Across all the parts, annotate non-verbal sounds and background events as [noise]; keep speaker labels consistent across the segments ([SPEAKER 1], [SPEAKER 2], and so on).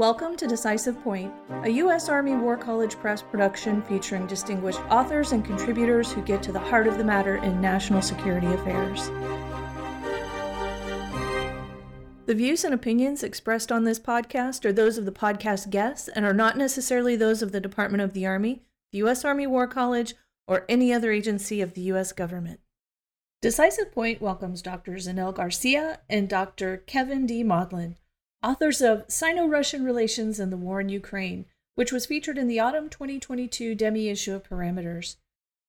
[SPEAKER 1] Welcome to Decisive Point, a U.S. Army War College Press production featuring distinguished authors and contributors who get to the heart of the matter in national security affairs. The views and opinions expressed on this podcast are those of the podcast guests and are not necessarily those of the Department of the Army, the U.S. Army War College, or any other agency of the U.S. government. Decisive Point welcomes Dr. Zenel Garcia and Dr. Kevin D. Modlin, authors of Sino Russian Relations and the War in Ukraine, which was featured in the autumn 2022 demi issue of Parameters.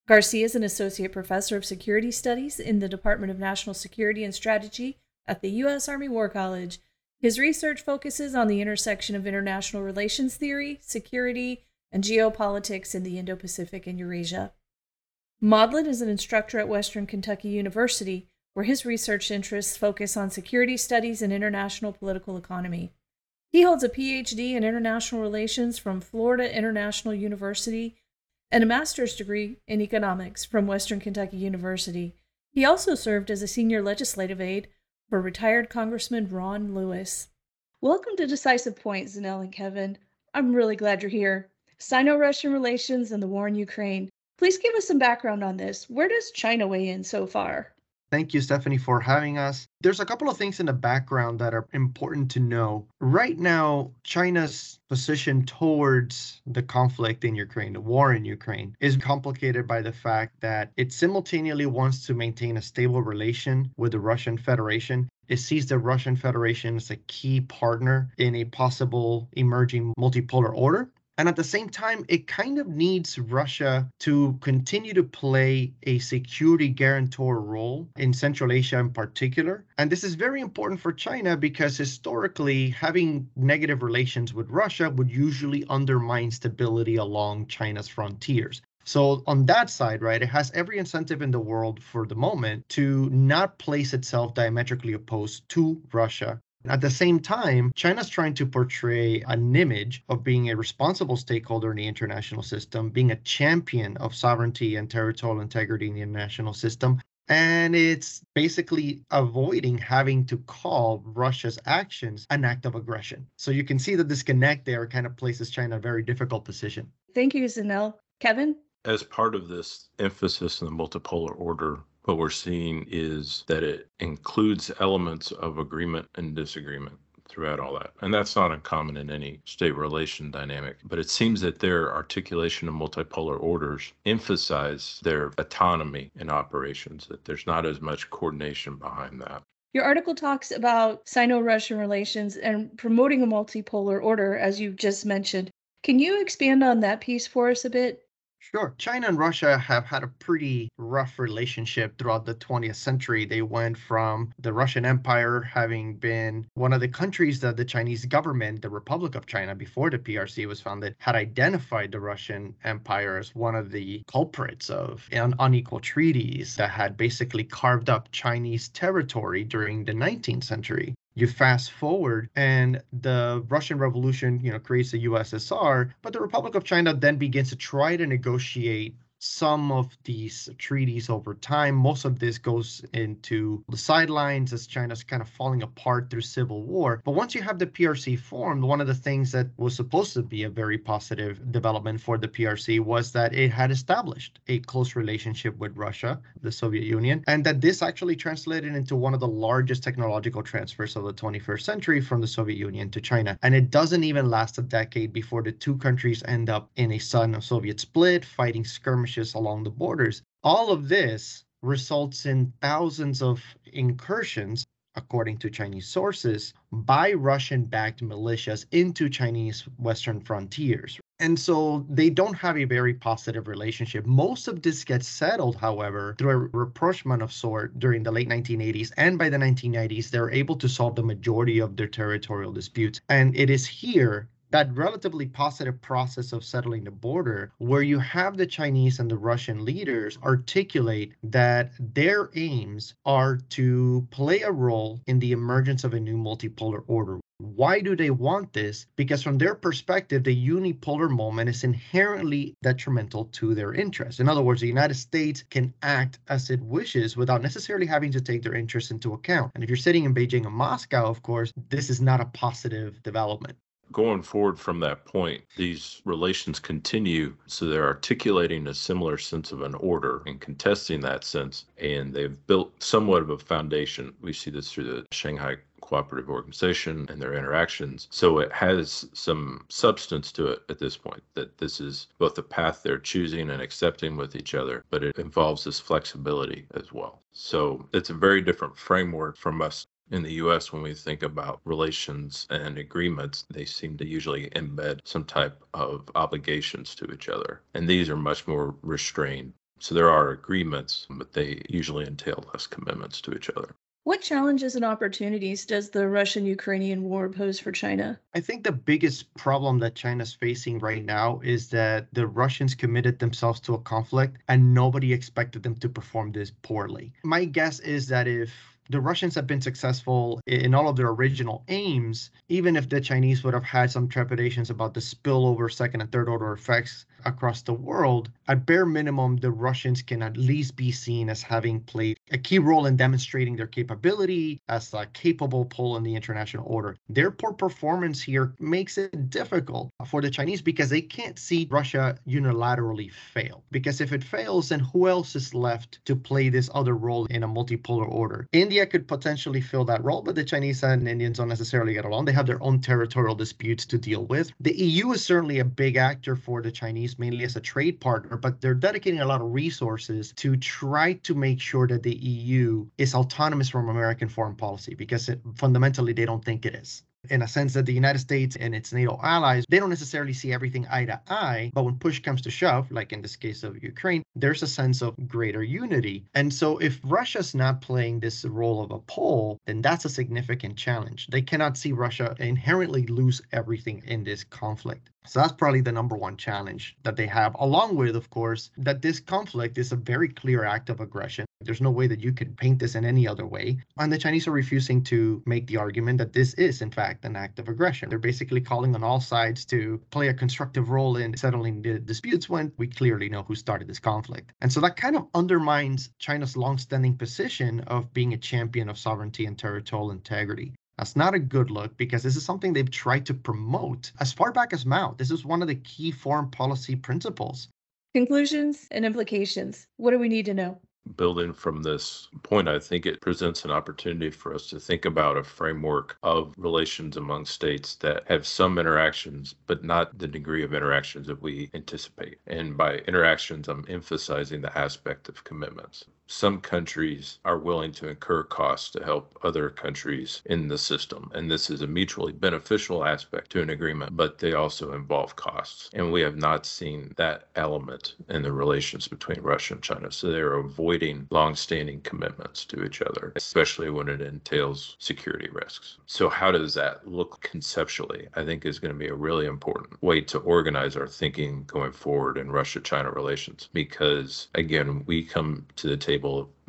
[SPEAKER 1] Garcia is an associate professor of security studies in the Department of National Security and Strategy at the U.S. Army War College. His research focuses on the intersection of international relations theory, security, and geopolitics in the Indo Pacific and Eurasia. Modlin is an instructor at Western Kentucky University, where his research interests focus on security studies and international political economy. He holds a PhD in international relations from Florida International University and a master's degree in economics from Western Kentucky University. He also served as a senior legislative aide for retired Congressman Ron Lewis. Welcome to Decisive Point, Zenel and Kevin. I'm really glad you're here. Sino Russian relations and the war in Ukraine. Please give us some background on this. Where does China weigh in so far?
[SPEAKER 2] Thank you, Stephanie, for having us. There's a couple of things in the background that are important to know. Right now, China's position towards the conflict in Ukraine, the war in Ukraine, is complicated by the fact that it simultaneously wants to maintain a stable relation with the Russian Federation. It sees the Russian Federation as a key partner in a possible emerging multipolar order. And at the same time, it kind of needs Russia to continue to play a security guarantor role in Central Asia in particular. And this is very important for China because historically, having negative relations with Russia would usually undermine stability along China's frontiers. So on that side, right, it has every incentive in the world for the moment to not place itself diametrically opposed to Russia at the same time, China's trying to portray an image of being a responsible stakeholder in the international system, being a champion of sovereignty and territorial integrity in the international system. And it's basically avoiding having to call Russia's actions an act of aggression. So you can see the disconnect there kind of places China in a very difficult position.
[SPEAKER 1] Thank you, Zenel. Kevin?
[SPEAKER 3] As part of this emphasis in the multipolar order, what we're seeing is that it includes elements of agreement and disagreement throughout all that. And that's not uncommon in any state relation dynamic. But it seems that their articulation of multipolar orders emphasize their autonomy in operations, that there's not as much coordination behind that.
[SPEAKER 1] Your article talks about Sino Russian relations and promoting a multipolar order, as you just mentioned. Can you expand on that piece for us a bit?
[SPEAKER 2] Sure. China and Russia have had a pretty rough relationship throughout the 20th century. They went from the Russian Empire having been one of the countries that the Chinese government, the Republic of China, before the PRC was founded, had identified the Russian Empire as one of the culprits of un- unequal treaties that had basically carved up Chinese territory during the 19th century you fast forward and the russian revolution you know creates the ussr but the republic of china then begins to try to negotiate some of these treaties over time. Most of this goes into the sidelines as China's kind of falling apart through civil war. But once you have the PRC formed, one of the things that was supposed to be a very positive development for the PRC was that it had established a close relationship with Russia, the Soviet Union, and that this actually translated into one of the largest technological transfers of the 21st century from the Soviet Union to China. And it doesn't even last a decade before the two countries end up in a Sino-Soviet split, fighting skirmishes along the borders. All of this results in thousands of incursions, according to Chinese sources, by Russian backed militias into Chinese Western frontiers. And so they don't have a very positive relationship. Most of this gets settled, however, through a rapprochement of sort during the late 1980s. And by the 1990s, they're able to solve the majority of their territorial disputes. And it is here that relatively positive process of settling the border, where you have the Chinese and the Russian leaders articulate that their aims are to play a role in the emergence of a new multipolar order. Why do they want this? Because from their perspective, the unipolar moment is inherently detrimental to their interests. In other words, the United States can act as it wishes without necessarily having to take their interests into account. And if you're sitting in Beijing and Moscow, of course, this is not a positive development
[SPEAKER 3] going forward from that point, these relations continue. So they're articulating a similar sense of an order and contesting that sense. And they've built somewhat of a foundation. We see this through the Shanghai cooperative organization and their interactions. So it has some substance to it at this point that this is both the path they're choosing and accepting with each other, but it involves this flexibility as well. So it's a very different framework from us in the US, when we think about relations and agreements, they seem to usually embed some type of obligations to each other. And these are much more restrained. So there are agreements, but they usually entail less commitments to each other.
[SPEAKER 1] What challenges and opportunities does the Russian Ukrainian war pose for China?
[SPEAKER 2] I think the biggest problem that China's facing right now is that the Russians committed themselves to a conflict and nobody expected them to perform this poorly. My guess is that if the Russians have been successful in all of their original aims, even if the Chinese would have had some trepidations about the spillover second and third order effects across the world, at bare minimum, the Russians can at least be seen as having played a key role in demonstrating their capability as a capable pole in the international order. Their poor performance here makes it difficult for the Chinese because they can't see Russia unilaterally fail. Because if it fails, then who else is left to play this other role in a multipolar order? India could potentially fill that role, but the Chinese and Indians don't necessarily get along. They have their own territorial disputes to deal with. The EU is certainly a big actor for the Chinese mainly as a trade partner, but they're dedicating a lot of resources to try to make sure that the EU is autonomous from American foreign policy because it, fundamentally they don't think it is in a sense that the United States and its NATO allies, they don't necessarily see everything eye to eye, but when push comes to shove, like in this case of Ukraine, there's a sense of greater unity. And so if Russia's not playing this role of a pole, then that's a significant challenge. They cannot see Russia inherently lose everything in this conflict. So that's probably the number one challenge that they have, along with, of course, that this conflict is a very clear act of aggression. There's no way that you could paint this in any other way. And the Chinese are refusing to make the argument that this is, in fact, an act of aggression. They're basically calling on all sides to play a constructive role in settling the disputes when we clearly know who started this conflict. And so that kind of undermines China's longstanding position of being a champion of sovereignty and territorial integrity. That's not a good look because this is something they've tried to promote as far back as Mao. This is one of the key foreign policy principles.
[SPEAKER 1] Conclusions and implications. What do we need to know?
[SPEAKER 3] Building from this point, I think it presents an opportunity for us to think about a framework of relations among states that have some interactions, but not the degree of interactions that we anticipate. And by interactions, I'm emphasizing the aspect of commitments some countries are willing to incur costs to help other countries in the system. And this is a mutually beneficial aspect to an agreement, but they also involve costs. And we have not seen that element in the relations between Russia and China. So they're avoiding long-standing commitments to each other, especially when it entails security risks. So how does that look conceptually? I think is going to be a really important way to organize our thinking going forward in Russia-China relations because again, we come to the table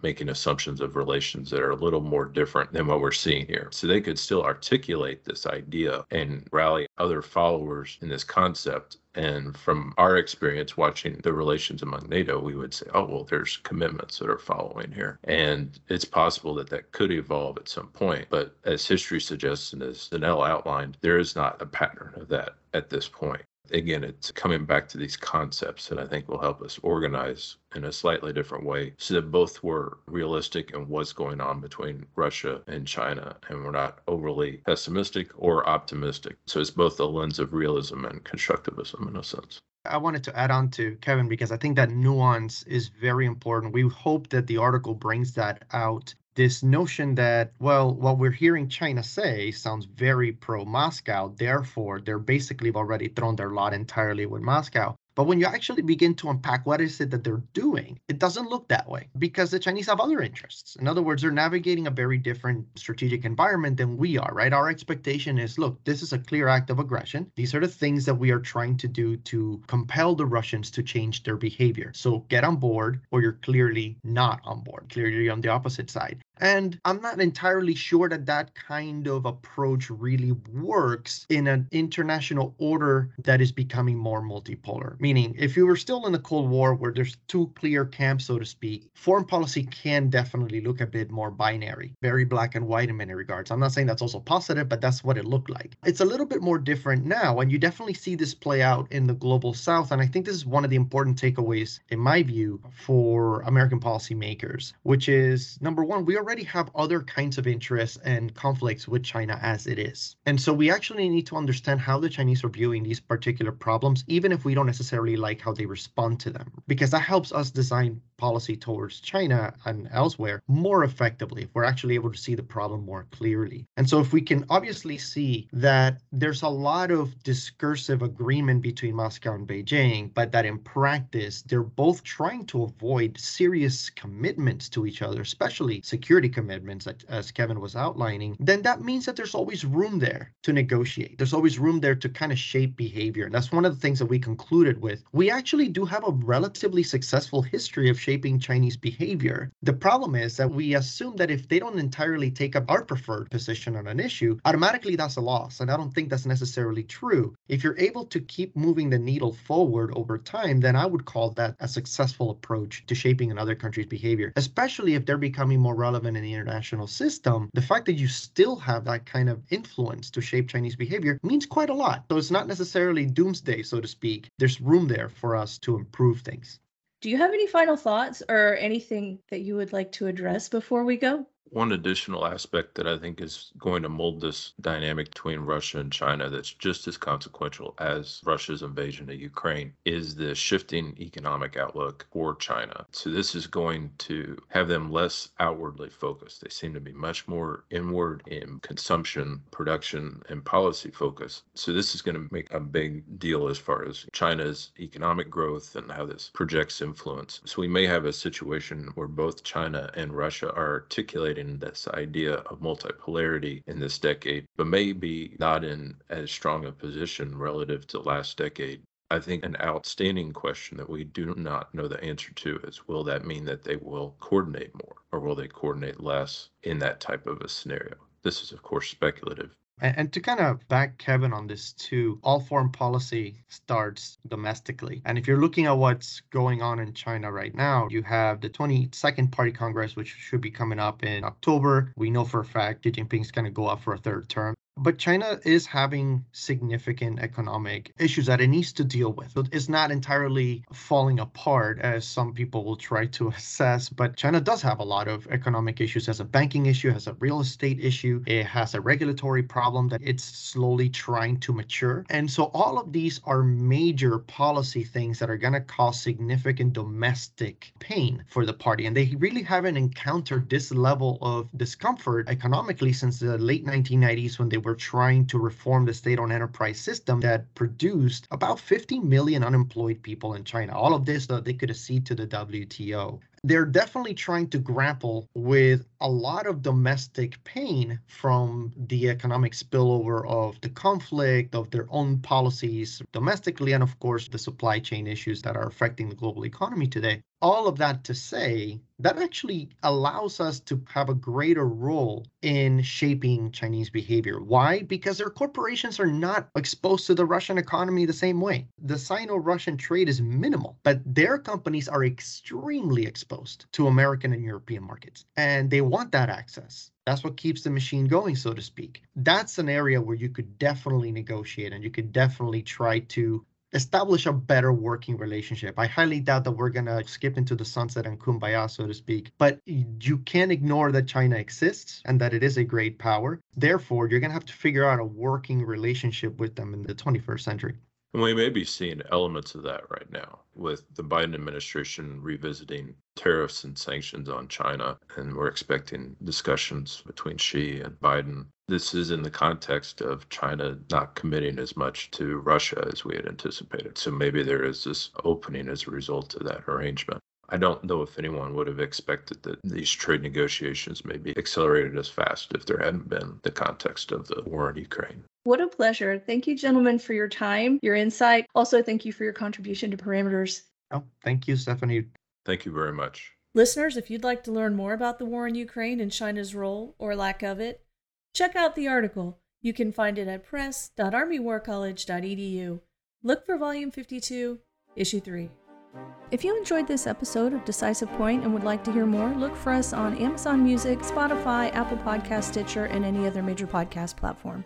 [SPEAKER 3] making assumptions of relations that are a little more different than what we're seeing here. So they could still articulate this idea and rally other followers in this concept. And from our experience watching the relations among NATO, we would say, oh, well, there's commitments that are following here. And it's possible that that could evolve at some point. But as history suggests and as Danelle outlined, there is not a pattern of that at this point again, it's coming back to these concepts that I think will help us organize in a slightly different way so that both were realistic in what's going on between Russia and China. And we're not overly pessimistic or optimistic. So it's both a lens of realism and constructivism in a sense.
[SPEAKER 2] I wanted to add on to Kevin because I think that nuance is very important. We hope that the article brings that out this notion that, well, what we're hearing China say sounds very pro Moscow, therefore, they're basically already thrown their lot entirely with Moscow. But when you actually begin to unpack what is it that they're doing, it doesn't look that way because the Chinese have other interests. In other words, they're navigating a very different strategic environment than we are, right? Our expectation is look, this is a clear act of aggression. These are the things that we are trying to do to compel the Russians to change their behavior. So get on board or you're clearly not on board, clearly on the opposite side. And I'm not entirely sure that that kind of approach really works in an international order that is becoming more multipolar. Meaning, if you were still in the Cold War where there's two clear camps, so to speak, foreign policy can definitely look a bit more binary, very black and white in many regards. I'm not saying that's also positive, but that's what it looked like. It's a little bit more different now, and you definitely see this play out in the global south. And I think this is one of the important takeaways, in my view, for American policymakers, which is number one, we already have other kinds of interests and conflicts with China as it is. And so we actually need to understand how the Chinese are viewing these particular problems, even if we don't necessarily like how they respond to them, because that helps us design policy towards China and elsewhere more effectively if we're actually able to see the problem more clearly. And so, if we can obviously see that there's a lot of discursive agreement between Moscow and Beijing, but that in practice, they're both trying to avoid serious commitments to each other, especially security commitments, as Kevin was outlining, then that means that there's always room there to negotiate. There's always room there to kind of shape behavior. And that's one of the things that we concluded with. We actually do have a relatively successful history of shaping Chinese behavior. The problem is that we assume that if they don't entirely take up our preferred position on an issue, automatically that's a loss. And I don't think that's necessarily true. If you're able to keep moving the needle forward over time, then I would call that a successful approach to shaping another country's behavior, especially if they're becoming more relevant in the international system. The fact that you still have that kind of influence to shape Chinese behavior means quite a lot. So it's not necessarily doomsday, so to speak. There's room there for us to improve things.
[SPEAKER 1] Do you have any final thoughts or anything that you would like to address before we go?
[SPEAKER 3] One additional aspect that I think is going to mold this dynamic between Russia and China that's just as consequential as Russia's invasion of Ukraine is the shifting economic outlook for China. So, this is going to have them less outwardly focused. They seem to be much more inward in consumption, production, and policy focus. So, this is going to make a big deal as far as China's economic growth and how this projects influence. So, we may have a situation where both China and Russia are articulating in this idea of multipolarity in this decade, but maybe not in as strong a position relative to last decade. I think an outstanding question that we do not know the answer to is will that mean that they will coordinate more or will they coordinate less in that type of a scenario? This is, of course, speculative.
[SPEAKER 2] And, to kind of back Kevin on this too, all foreign policy starts domestically. And if you're looking at what's going on in China right now, you have the 22nd Party Congress, which should be coming up in October. We know for a fact Xi Jinping's going to go up for a third term. But China is having significant economic issues that it needs to deal with. It's not entirely falling apart as some people will try to [laughs] assess, but China does have a lot of economic issues. It has a banking issue, has a real estate issue, it has a regulatory problem that it's slowly trying to mature. And so all of these are major policy things that are going to cause significant domestic pain for the party. And they really haven't encountered this level of discomfort economically since the late 1990s when they were trying to reform the state owned enterprise system that produced about 50 million unemployed people in China. All of this, though, they could accede to the WTO they're definitely trying to grapple with a lot of domestic pain from the economic spillover of the conflict, of their own policies domestically, and of course, the supply chain issues that are affecting the global economy today. All of that to say, that actually allows us to have a greater role in shaping Chinese behavior. Why? Because their corporations are not exposed to the Russian economy the same way. The Sino Russian trade is minimal, but their companies are extremely exposed to American and European markets, and they want that access. That's what keeps the machine going, so to speak. That's an area where you could definitely negotiate and you could definitely try to establish a better working relationship. I highly doubt that we're going to skip into the sunset and kumbaya, so to speak. But you can't ignore that China exists and that it is a great power. Therefore, you're going to have to figure out a working relationship with them in the 21st century.
[SPEAKER 3] And we may be seeing elements of that right now with the Biden administration revisiting tariffs and sanctions on China. And we're expecting discussions between Xi and Biden. This is in the context of China not committing as much to Russia as we had anticipated. So maybe there is this opening as a result of that arrangement. I don't know if anyone would have expected that these trade negotiations may be accelerated as fast if there hadn't been the context of the war in Ukraine.
[SPEAKER 1] What a pleasure. Thank you, gentlemen, for your time, your insight. Also, thank you for your contribution to parameters.
[SPEAKER 2] Oh, thank you, Stephanie.
[SPEAKER 3] Thank you very much.
[SPEAKER 1] Listeners, if you'd like to learn more about the war in Ukraine and China's role or lack of it, check out the article. You can find it at press.armywarcollege.edu. Look for Volume 52, Issue 3. If you enjoyed this episode of Decisive Point and would like to hear more, look for us on Amazon Music, Spotify, Apple Podcast, Stitcher, and any other major podcast platform.